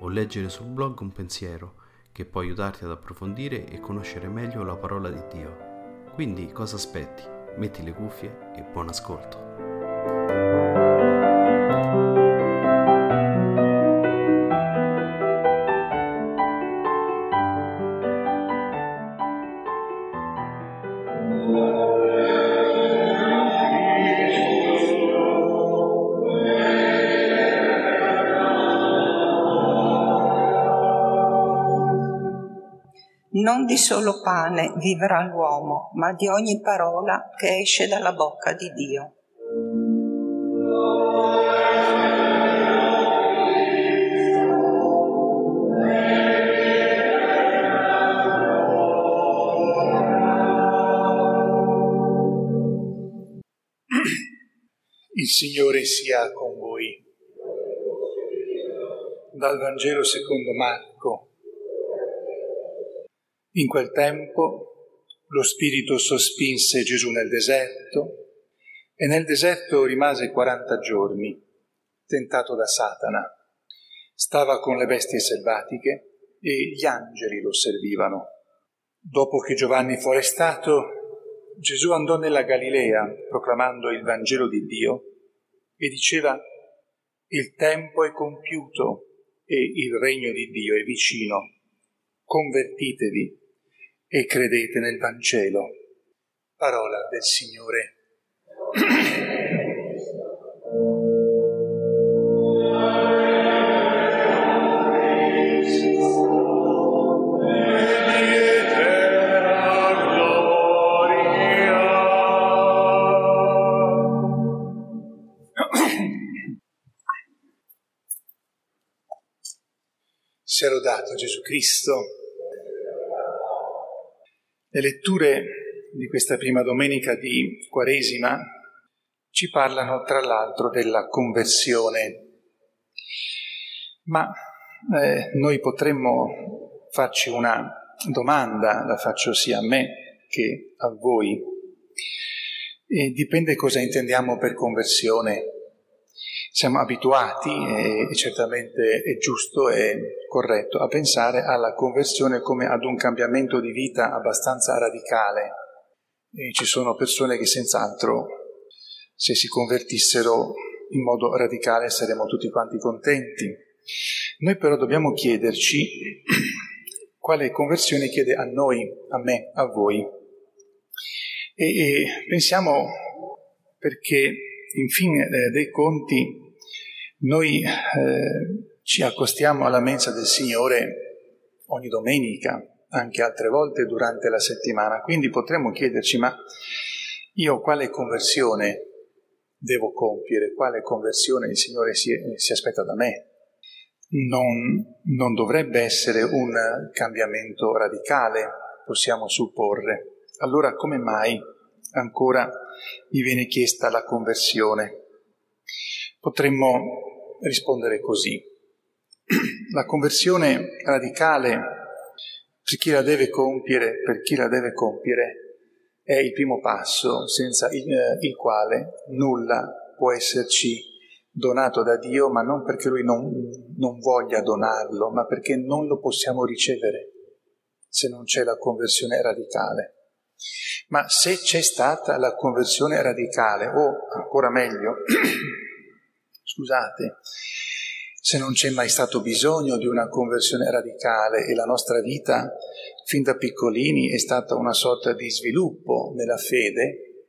o leggere sul blog un pensiero che può aiutarti ad approfondire e conoscere meglio la parola di Dio. Quindi cosa aspetti? Metti le cuffie e buon ascolto. Non di solo pane vivrà l'uomo, ma di ogni parola che esce dalla bocca di Dio. Il Signore sia con voi. Dal Vangelo secondo Marco. In quel tempo lo Spirito sospinse Gesù nel deserto e nel deserto rimase 40 giorni, tentato da Satana. Stava con le bestie selvatiche e gli angeli lo servivano. Dopo che Giovanni fu arrestato, Gesù andò nella Galilea proclamando il Vangelo di Dio e diceva il tempo è compiuto e il regno di Dio è vicino. Convertitevi e credete nel Vangelo. Parola del Signore. Sia lodato Gesù Cristo. Le letture di questa prima domenica di Quaresima ci parlano tra l'altro della conversione, ma eh, noi potremmo farci una domanda, la faccio sia a me che a voi, e dipende cosa intendiamo per conversione. Siamo abituati, e certamente è giusto e corretto, a pensare alla conversione come ad un cambiamento di vita abbastanza radicale. E ci sono persone che senz'altro, se si convertissero in modo radicale, saremmo tutti quanti contenti. Noi però dobbiamo chiederci quale conversione chiede a noi, a me, a voi. E, e pensiamo perché in fin eh, dei conti noi eh, ci accostiamo alla mensa del Signore ogni domenica, anche altre volte durante la settimana, quindi potremmo chiederci ma io quale conversione devo compiere, quale conversione il Signore si, si aspetta da me? Non, non dovrebbe essere un cambiamento radicale, possiamo supporre. Allora come mai ancora mi viene chiesta la conversione? Potremmo rispondere così. La conversione radicale, per chi la deve compiere, per chi la deve compiere, è il primo passo senza il, eh, il quale nulla può esserci donato da Dio, ma non perché Lui non, non voglia donarlo, ma perché non lo possiamo ricevere. se non c'è la conversione radicale. Ma se c'è stata la conversione radicale, o ancora meglio, scusate, se non c'è mai stato bisogno di una conversione radicale e la nostra vita fin da piccolini è stata una sorta di sviluppo nella fede,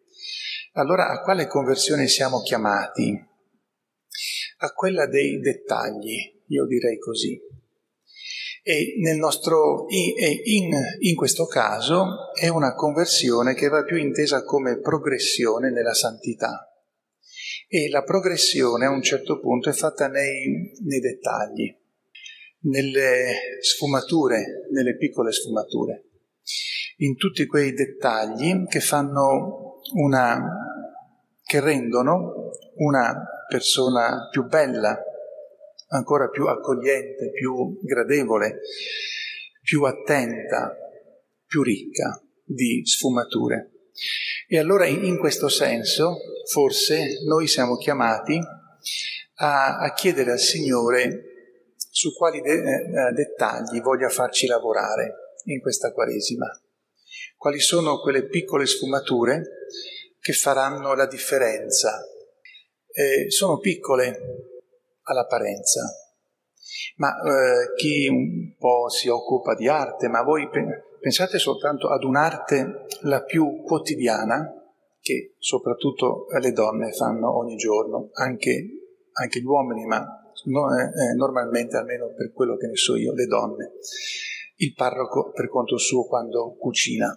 allora a quale conversione siamo chiamati? A quella dei dettagli, io direi così. E nostro, in, in questo caso è una conversione che va più intesa come progressione nella santità. E la progressione a un certo punto è fatta nei, nei dettagli, nelle sfumature, nelle piccole sfumature, in tutti quei dettagli che fanno una, che rendono una persona più bella, ancora più accogliente, più gradevole, più attenta, più ricca di sfumature. E allora in questo senso forse noi siamo chiamati a, a chiedere al Signore su quali de, eh, dettagli voglia farci lavorare in questa Quaresima. Quali sono quelle piccole sfumature che faranno la differenza. Eh, sono piccole all'apparenza, ma eh, chi un po' si occupa di arte, ma voi pensate soltanto ad un'arte la più quotidiana, che soprattutto le donne fanno ogni giorno, anche, anche gli uomini, ma no, eh, eh, normalmente, almeno per quello che ne so io, le donne. Il parroco, per conto suo, quando cucina.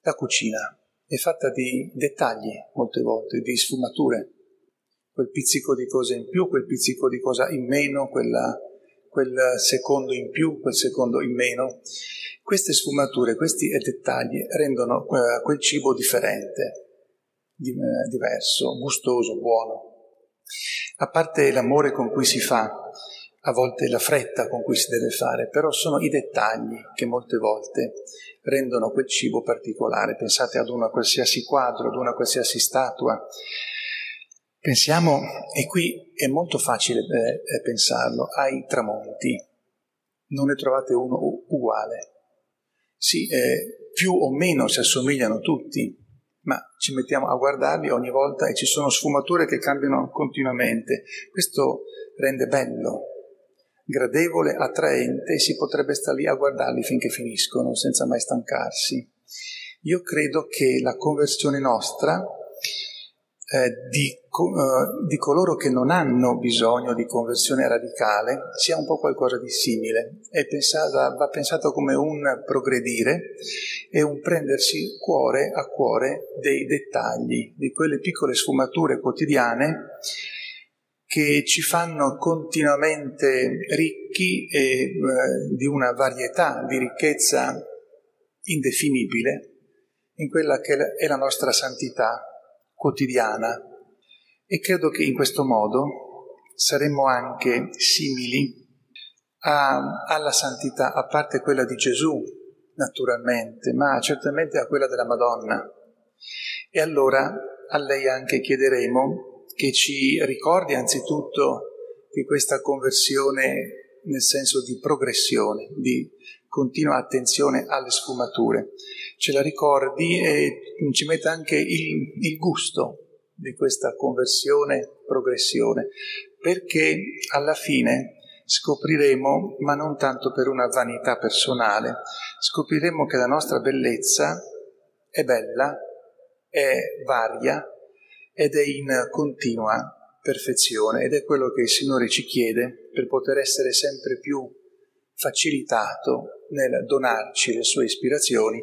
La cucina è fatta di dettagli, molte volte, di sfumature. Quel pizzico di cosa in più, quel pizzico di cosa in meno, quella, quel secondo in più, quel secondo in meno. Queste sfumature, questi dettagli rendono eh, quel cibo differente, eh, diverso, gustoso, buono. A parte l'amore con cui si fa, a volte la fretta con cui si deve fare, però sono i dettagli che molte volte rendono quel cibo particolare. Pensate ad una qualsiasi quadro, ad una qualsiasi statua. Pensiamo, e qui è molto facile eh, eh pensarlo, ai tramonti. Non ne trovate uno uguale. Sì, eh, più o meno si assomigliano tutti, ma ci mettiamo a guardarli ogni volta e ci sono sfumature che cambiano continuamente. Questo rende bello, gradevole, attraente e si potrebbe stare lì a guardarli finché finiscono senza mai stancarsi. Io credo che la conversione nostra eh, di, uh, di, coloro che non hanno bisogno di conversione radicale sia un po' qualcosa di simile. Pensata, va pensato come un progredire e un prendersi cuore a cuore dei dettagli, di quelle piccole sfumature quotidiane che ci fanno continuamente ricchi e eh, di una varietà di ricchezza indefinibile in quella che è la nostra santità quotidiana e credo che in questo modo saremmo anche simili a, alla santità, a parte quella di Gesù, naturalmente, ma certamente a quella della Madonna. E allora a lei anche chiederemo che ci ricordi anzitutto di questa conversione nel senso di progressione, di continua attenzione alle sfumature. Ce la ricordi e ci metta anche il, il gusto di questa conversione, progressione, perché alla fine scopriremo, ma non tanto per una vanità personale, scopriremo che la nostra bellezza è bella, è varia ed è in continua perfezione ed è quello che il Signore ci chiede per poter essere sempre più facilitato nel donarci le sue ispirazioni